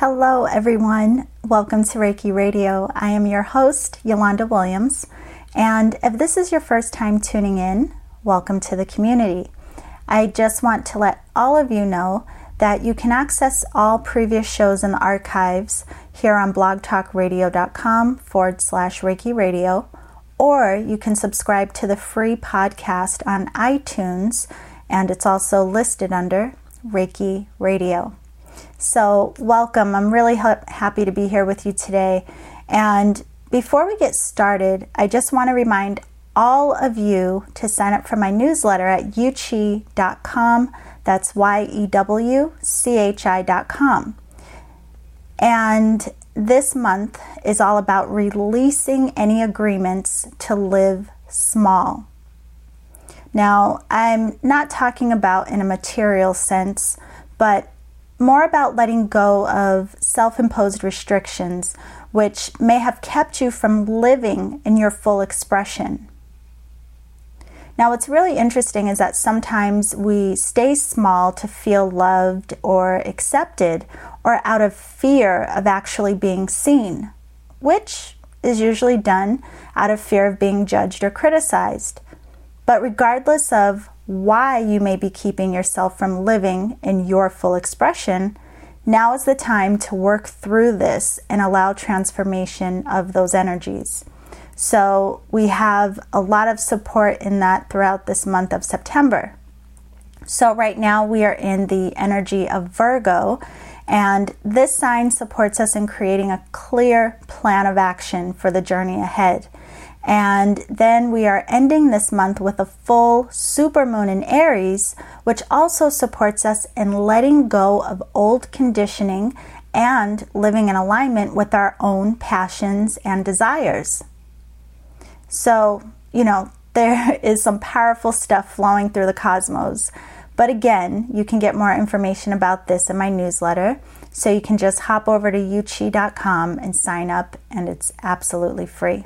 Hello, everyone. Welcome to Reiki Radio. I am your host, Yolanda Williams. And if this is your first time tuning in, welcome to the community. I just want to let all of you know that you can access all previous shows in the archives here on blogtalkradio.com forward slash Reiki Radio, or you can subscribe to the free podcast on iTunes, and it's also listed under Reiki Radio. So, welcome. I'm really ha- happy to be here with you today. And before we get started, I just want to remind all of you to sign up for my newsletter at yewchi.com. That's Y E W C H I.com. And this month is all about releasing any agreements to live small. Now, I'm not talking about in a material sense, but more about letting go of self imposed restrictions, which may have kept you from living in your full expression. Now, what's really interesting is that sometimes we stay small to feel loved or accepted or out of fear of actually being seen, which is usually done out of fear of being judged or criticized. But regardless of why you may be keeping yourself from living in your full expression, now is the time to work through this and allow transformation of those energies. So, we have a lot of support in that throughout this month of September. So, right now we are in the energy of Virgo, and this sign supports us in creating a clear plan of action for the journey ahead. And then we are ending this month with a full supermoon in Aries, which also supports us in letting go of old conditioning and living in alignment with our own passions and desires. So, you know, there is some powerful stuff flowing through the cosmos. But again, you can get more information about this in my newsletter. So you can just hop over to yewchi.com and sign up, and it's absolutely free.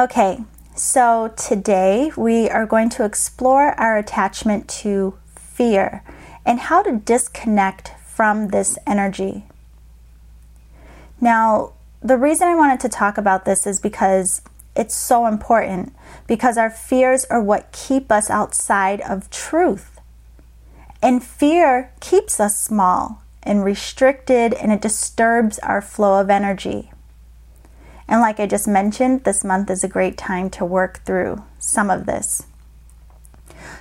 Okay, so today we are going to explore our attachment to fear and how to disconnect from this energy. Now, the reason I wanted to talk about this is because it's so important because our fears are what keep us outside of truth. And fear keeps us small and restricted and it disturbs our flow of energy. And like I just mentioned, this month is a great time to work through some of this.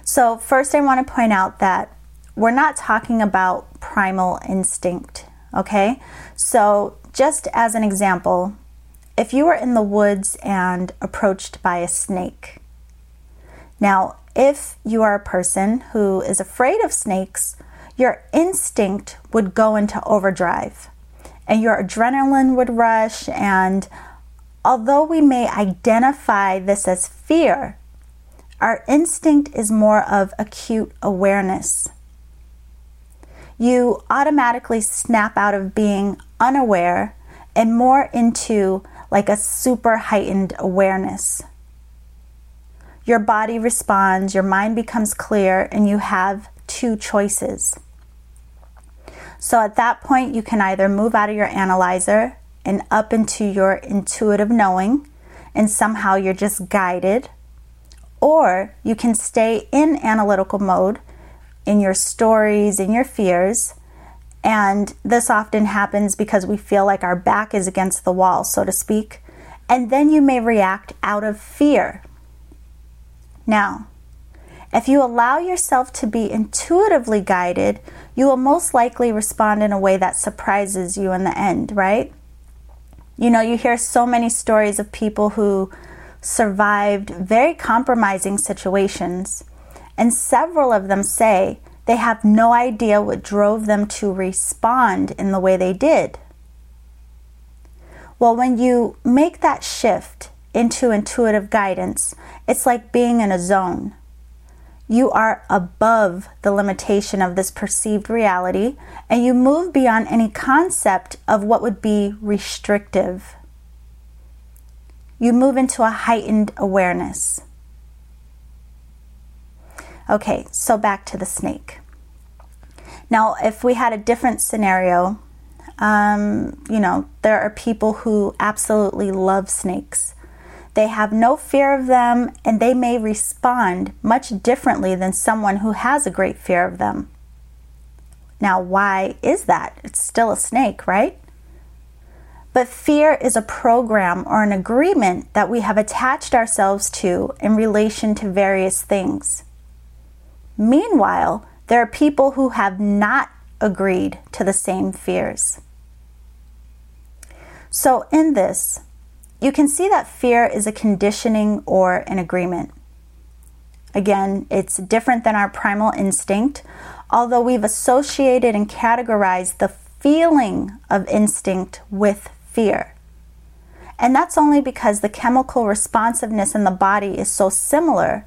So, first, I want to point out that we're not talking about primal instinct, okay? So, just as an example, if you were in the woods and approached by a snake, now, if you are a person who is afraid of snakes, your instinct would go into overdrive and your adrenaline would rush and although we may identify this as fear, our instinct is more of acute awareness. You automatically snap out of being unaware and more into like a super heightened awareness. Your body responds, your mind becomes clear, and you have two choices. So at that point, you can either move out of your analyzer and up into your intuitive knowing, and somehow you're just guided. Or you can stay in analytical mode in your stories, in your fears. And this often happens because we feel like our back is against the wall, so to speak. And then you may react out of fear. Now, if you allow yourself to be intuitively guided, you will most likely respond in a way that surprises you in the end, right? You know, you hear so many stories of people who survived very compromising situations, and several of them say they have no idea what drove them to respond in the way they did. Well, when you make that shift into intuitive guidance, it's like being in a zone. You are above the limitation of this perceived reality and you move beyond any concept of what would be restrictive. You move into a heightened awareness. Okay, so back to the snake. Now, if we had a different scenario, Um, you know, there are people who absolutely love snakes. They have no fear of them and they may respond much differently than someone who has a great fear of them. Now, why is that? It's still a snake, right? But fear is a program or an agreement that we have attached ourselves to in relation to various things. Meanwhile, there are people who have not agreed to the same fears. So, in this, you can see that fear is a conditioning or an agreement. Again, it's different than our primal instinct, although we've associated and categorized the feeling of instinct with fear. And that's only because the chemical responsiveness in the body is so similar,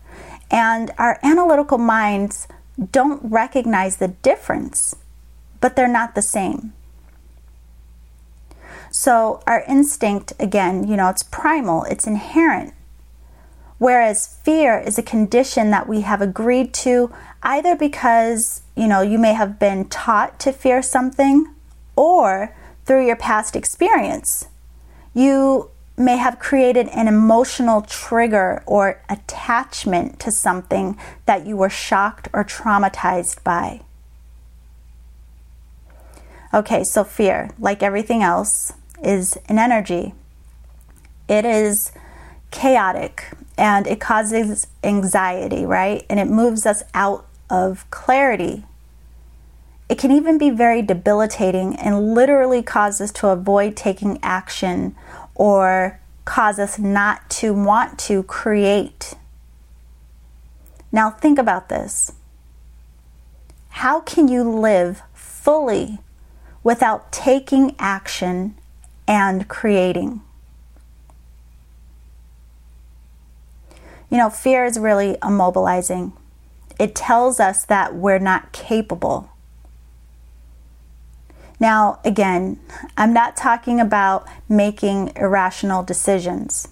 and our analytical minds don't recognize the difference, but they're not the same. So, our instinct, again, you know, it's primal, it's inherent. Whereas fear is a condition that we have agreed to either because, you know, you may have been taught to fear something or through your past experience. You may have created an emotional trigger or attachment to something that you were shocked or traumatized by. Okay, so fear, like everything else, is an energy. It is chaotic and it causes anxiety, right? And it moves us out of clarity it can even be very debilitating and literally cause us to avoid taking action or cause us not to want to create. Now, think about this. How can you live fully without taking action and creating? You know, fear is really immobilizing. It tells us that we're not capable. Now, again, I'm not talking about making irrational decisions.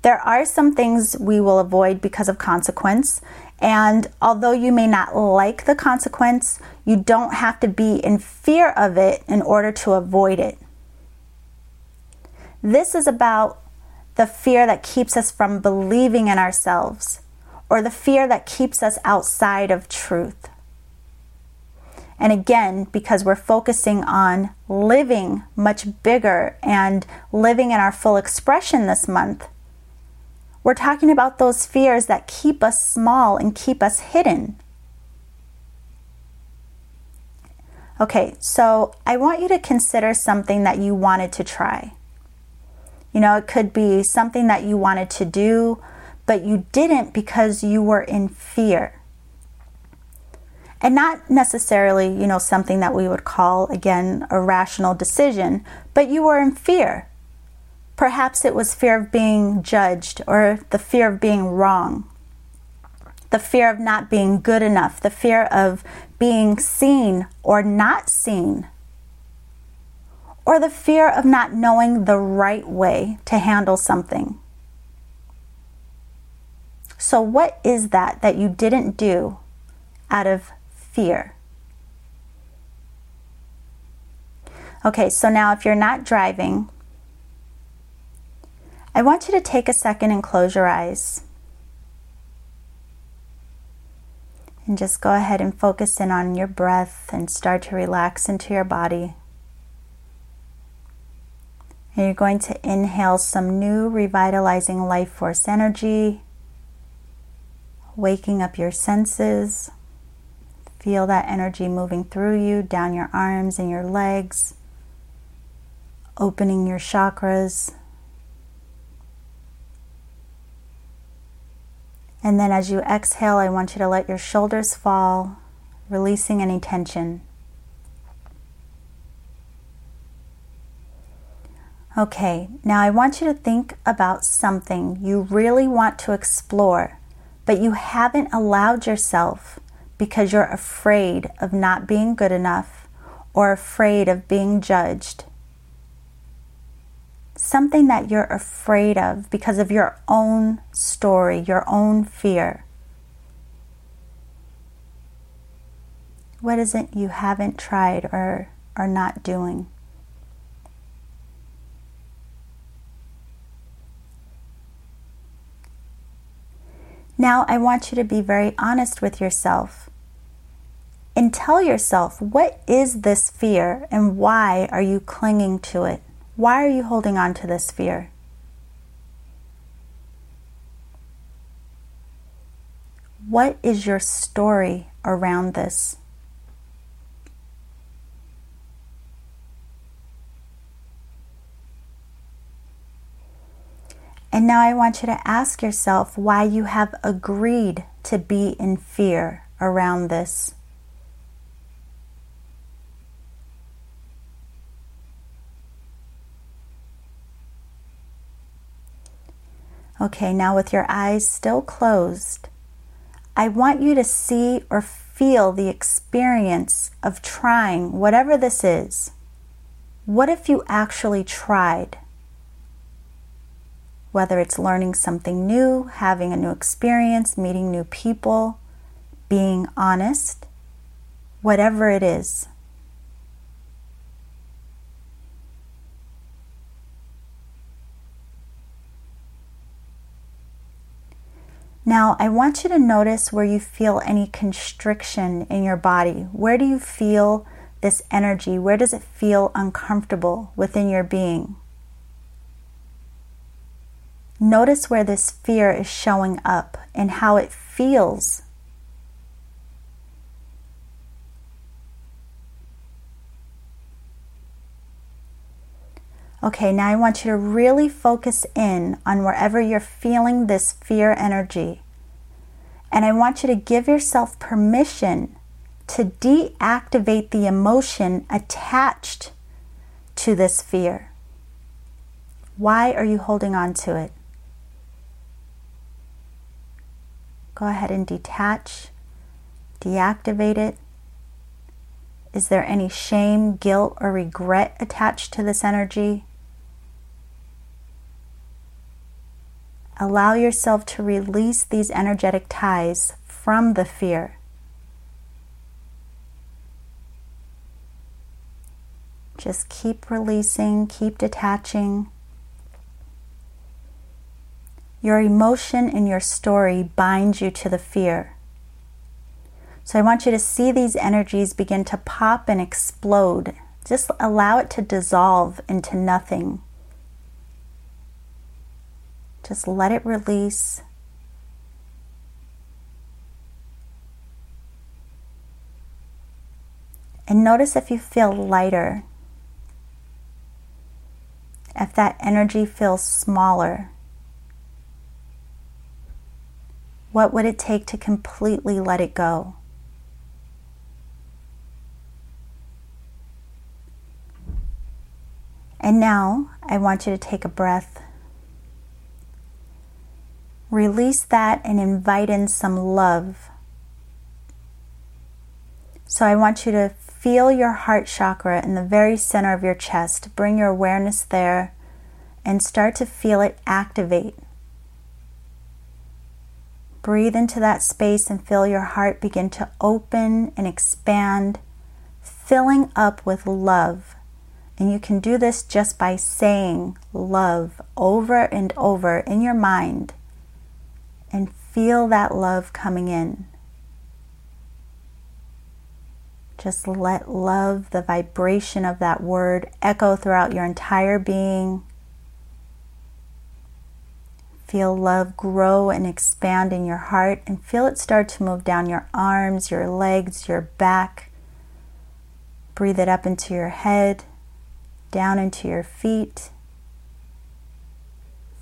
There are some things we will avoid because of consequence, and although you may not like the consequence, you don't have to be in fear of it in order to avoid it. This is about the fear that keeps us from believing in ourselves, or the fear that keeps us outside of truth. And again, because we're focusing on living much bigger and living in our full expression this month, we're talking about those fears that keep us small and keep us hidden. Okay, so I want you to consider something that you wanted to try. You know, it could be something that you wanted to do, but you didn't because you were in fear. And not necessarily, you know, something that we would call, again, a rational decision, but you were in fear. Perhaps it was fear of being judged or the fear of being wrong, the fear of not being good enough, the fear of being seen or not seen, or the fear of not knowing the right way to handle something. So, what is that that you didn't do out of fear. Okay, so now if you're not driving, I want you to take a second and close your eyes. And just go ahead and focus in on your breath and start to relax into your body. And you're going to inhale some new revitalizing life force energy, waking up your senses. Feel that energy moving through you, down your arms and your legs, opening your chakras. And then as you exhale, I want you to let your shoulders fall, releasing any tension. Okay, now I want you to think about something you really want to explore, but you haven't allowed yourself because you're afraid of not being good enough or afraid of being judged. Something that you're afraid of because of your own story, your own fear. What is it you haven't tried or are not doing? Now, I want you to be very honest with yourself and tell yourself what is this fear and why are you clinging to it? Why are you holding on to this fear? What is your story around this? And now I want you to ask yourself why you have agreed to be in fear around this. Okay, now with your eyes still closed, I want you to see or feel the experience of trying whatever this is. What if you actually tried? Whether it's learning something new, having a new experience, meeting new people, being honest, whatever it is. Now, I want you to notice where you feel any constriction in your body. Where do you feel this energy? Where does it feel uncomfortable within your being? Notice where this fear is showing up and how it feels. Okay, now I want you to really focus in on wherever you're feeling this fear energy. And I want you to give yourself permission to deactivate the emotion attached to this fear. Why are you holding on to it? Go ahead and detach, deactivate it. Is there any shame, guilt, or regret attached to this energy? Allow yourself to release these energetic ties from the fear. Just keep releasing, keep detaching. Your emotion and your story bind you to the fear. So I want you to see these energies begin to pop and explode. Just allow it to dissolve into nothing. Just let it release. And notice if you feel lighter, if that energy feels smaller. What would it take to completely let it go? And now I want you to take a breath. Release that and invite in some love. So I want you to feel your heart chakra in the very center of your chest. Bring your awareness there and start to feel it activate. Breathe into that space and feel your heart begin to open and expand, filling up with love. And you can do this just by saying love over and over in your mind and feel that love coming in. Just let love, the vibration of that word, echo throughout your entire being. Feel love grow and expand in your heart and feel it start to move down your arms, your legs, your back. Breathe it up into your head, down into your feet,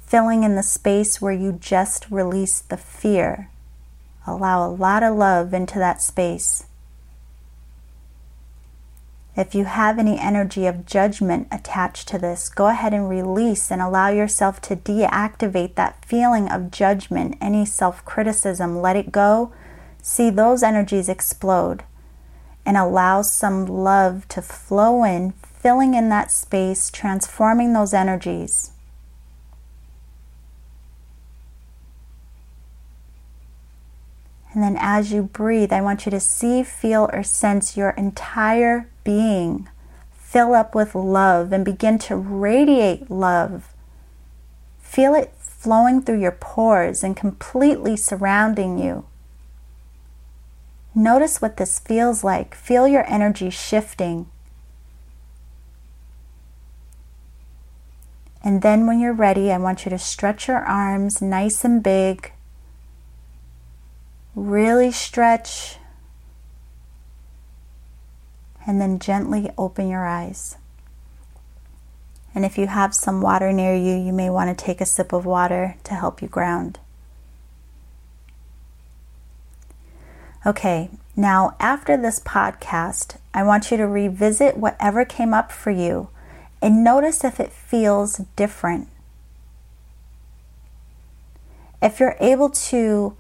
filling in the space where you just released the fear. Allow a lot of love into that space. If you have any energy of judgment attached to this, go ahead and release and allow yourself to deactivate that feeling of judgment, any self criticism. Let it go. See those energies explode and allow some love to flow in, filling in that space, transforming those energies. And then as you breathe, I want you to see, feel, or sense your entire being fill up with love and begin to radiate love. Feel it flowing through your pores and completely surrounding you. Notice what this feels like. Feel your energy shifting. And then, when you're ready, I want you to stretch your arms nice and big. Really stretch. And then gently open your eyes. And if you have some water near you, you may want to take a sip of water to help you ground. Okay, now after this podcast, I want you to revisit whatever came up for you and notice if it feels different. If you're able to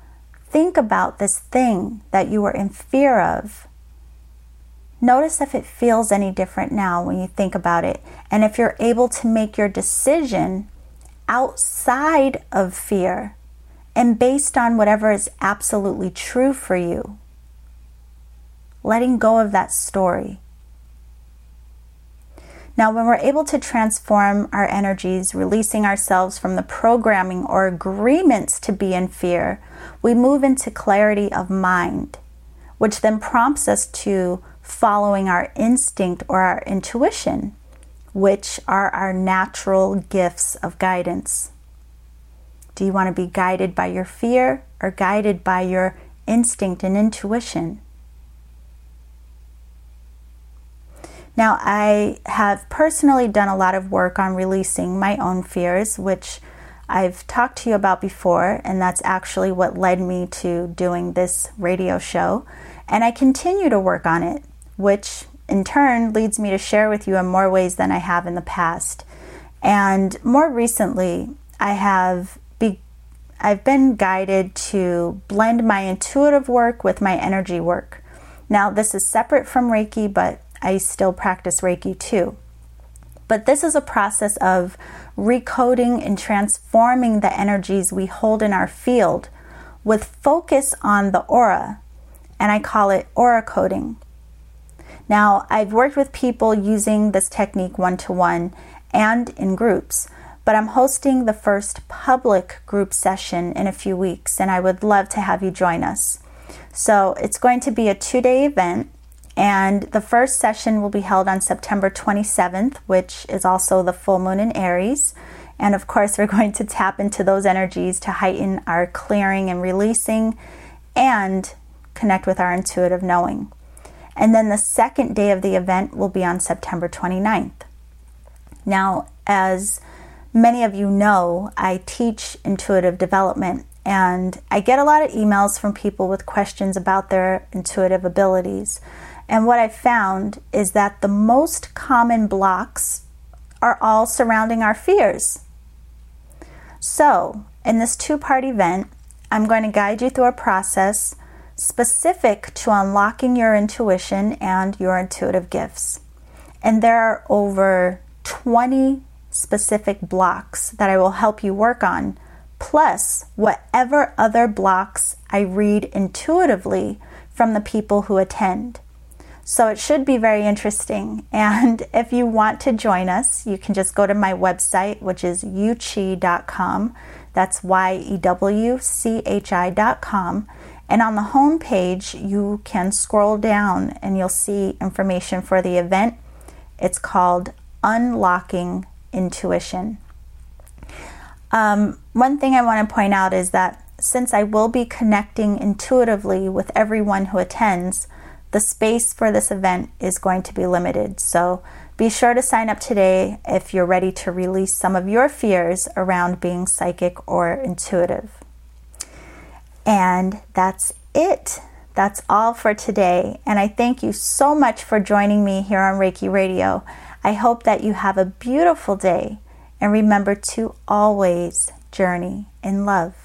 think about this thing that you were in fear of, notice if it feels any different now when you think about it. And if you're able to make your decision outside of fear and based on whatever is absolutely true for you, letting go of that story. Now, when we're able to transform our energies, releasing ourselves from the programming or agreements to be in fear, we move into clarity of mind, which then prompts us to following our instinct or our intuition, which are our natural gifts of guidance. Do you want to be guided by your fear or guided by your instinct and intuition? Now, I have personally done a lot of work on releasing my own fears, which I've talked to you about before, and that's actually what led me to doing this radio show. And I continue to work on it, which in turn leads me to share with you in more ways than I have in the past. And more recently, I have be, I've been guided to blend my intuitive work with my energy work. Now, this is separate from Reiki, but I still practice Reiki too. But this is a process of recoding and transforming the energies we hold in our field with focus on the aura, and I call it aura coding. Now, I've worked with people using this technique one to one and in groups, but I'm hosting the first public group session in a few weeks, and I would love to have you join us. So, it's going to be a two day event and the first session will be held on September 27th, which is also the full moon in Aries. And of course, we're going to tap into those energies to heighten our clearing and releasing and connect with our intuitive knowing. And then the second day of the event will be on September 29th. Now, as many of you know, I teach intuitive development and I get a lot of emails from people with questions about their intuitive abilities. And what I've found is that the most common blocks are all surrounding our fears. So, in this two part event, I'm going to guide you through a process specific to unlocking your intuition and your intuitive gifts. And there are over 20 specific blocks that I will help you work on, plus whatever other blocks I read intuitively from the people who attend. So it should be very interesting. And if you want to join us, you can just go to my website, which is yewchi.com. That's Y E W C H I.com. And on the home page, you can scroll down and you'll see information for the event. It's called Unlocking Intuition. Um, one thing I want to point out is that since I will be connecting intuitively with everyone who attends, the space for this event is going to be limited. So be sure to sign up today if you're ready to release some of your fears around being psychic or intuitive. And that's it. That's all for today. And I thank you so much for joining me here on Reiki Radio. I hope that you have a beautiful day and remember to always journey in love.